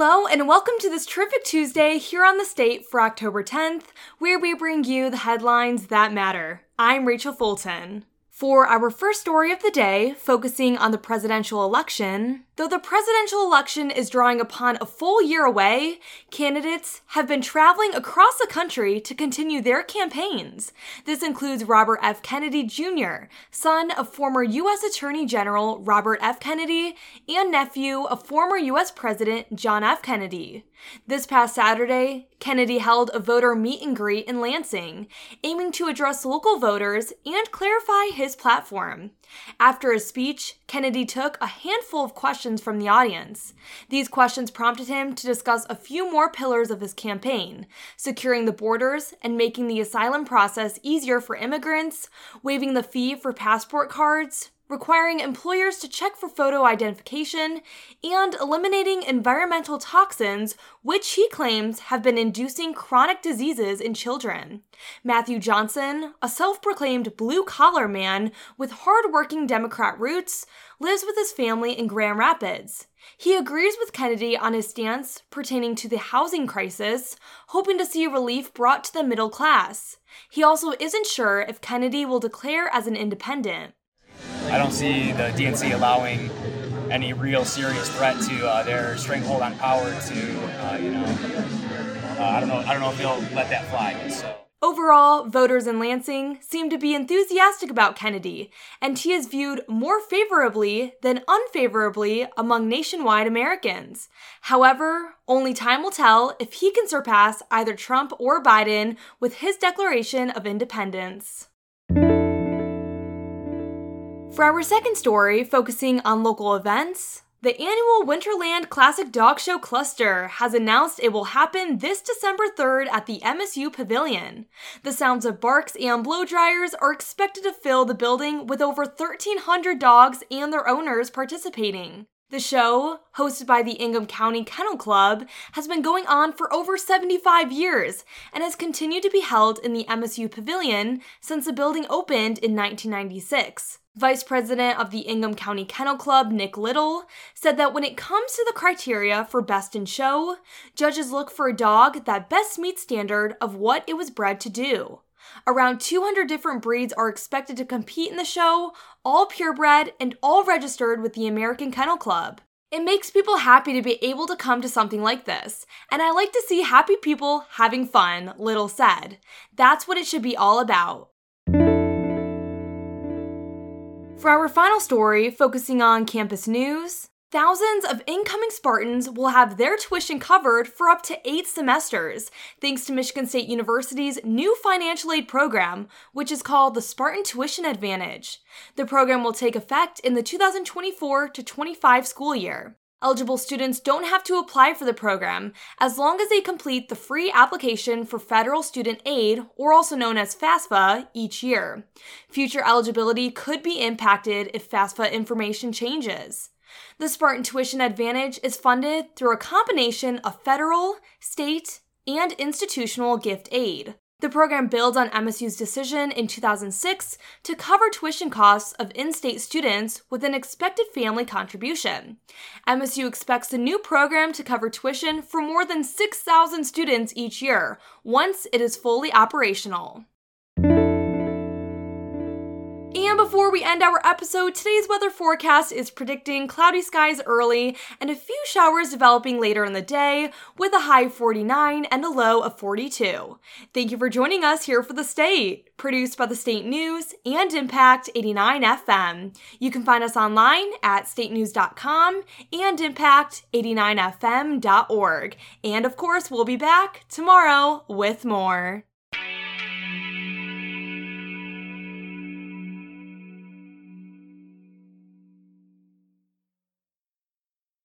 Hello, and welcome to this terrific Tuesday here on the state for October 10th, where we bring you the headlines that matter. I'm Rachel Fulton. For our first story of the day, focusing on the presidential election, Though the presidential election is drawing upon a full year away, candidates have been traveling across the country to continue their campaigns. This includes Robert F. Kennedy Jr., son of former U.S. Attorney General Robert F. Kennedy and nephew of former U.S. President John F. Kennedy. This past Saturday, Kennedy held a voter meet and greet in Lansing, aiming to address local voters and clarify his platform. After his speech, Kennedy took a handful of questions from the audience. These questions prompted him to discuss a few more pillars of his campaign securing the borders and making the asylum process easier for immigrants, waiving the fee for passport cards, requiring employers to check for photo identification, and eliminating environmental toxins, which he claims have been inducing chronic diseases in children. Matthew Johnson, a self proclaimed blue collar man with hard working Democrat roots, lives with his family in Grand Rapids. He agrees with Kennedy on his stance pertaining to the housing crisis, hoping to see relief brought to the middle class. He also isn't sure if Kennedy will declare as an independent. I don't see the DNC allowing any real serious threat to uh, their stranglehold on power to, uh, you know, uh, I don't know, I don't know if they'll let that fly. So. Overall, voters in Lansing seem to be enthusiastic about Kennedy, and he is viewed more favorably than unfavorably among nationwide Americans. However, only time will tell if he can surpass either Trump or Biden with his declaration of independence. For our second story, focusing on local events, the annual Winterland Classic Dog Show Cluster has announced it will happen this December 3rd at the MSU Pavilion. The sounds of barks and blow dryers are expected to fill the building with over 1,300 dogs and their owners participating. The show, hosted by the Ingham County Kennel Club, has been going on for over 75 years and has continued to be held in the MSU Pavilion since the building opened in 1996. Vice President of the Ingham County Kennel Club, Nick Little, said that when it comes to the criteria for Best in Show, judges look for a dog that best meets standard of what it was bred to do. Around 200 different breeds are expected to compete in the show, all purebred and all registered with the American Kennel Club. It makes people happy to be able to come to something like this, and I like to see happy people having fun, Little said. That's what it should be all about. For our final story, focusing on campus news, Thousands of incoming Spartans will have their tuition covered for up to eight semesters, thanks to Michigan State University's new financial aid program, which is called the Spartan Tuition Advantage. The program will take effect in the 2024 to 25 school year. Eligible students don't have to apply for the program as long as they complete the free application for federal student aid, or also known as FAFSA, each year. Future eligibility could be impacted if FAFSA information changes. The Spartan Tuition Advantage is funded through a combination of federal, state, and institutional gift aid. The program builds on MSU's decision in 2006 to cover tuition costs of in state students with an expected family contribution. MSU expects the new program to cover tuition for more than 6,000 students each year once it is fully operational. And before we end our episode, today's weather forecast is predicting cloudy skies early and a few showers developing later in the day with a high 49 and a low of 42. Thank you for joining us here for the state, produced by the State News and Impact 89 FM. You can find us online at statenews.com and impact89fm.org. And of course, we'll be back tomorrow with more.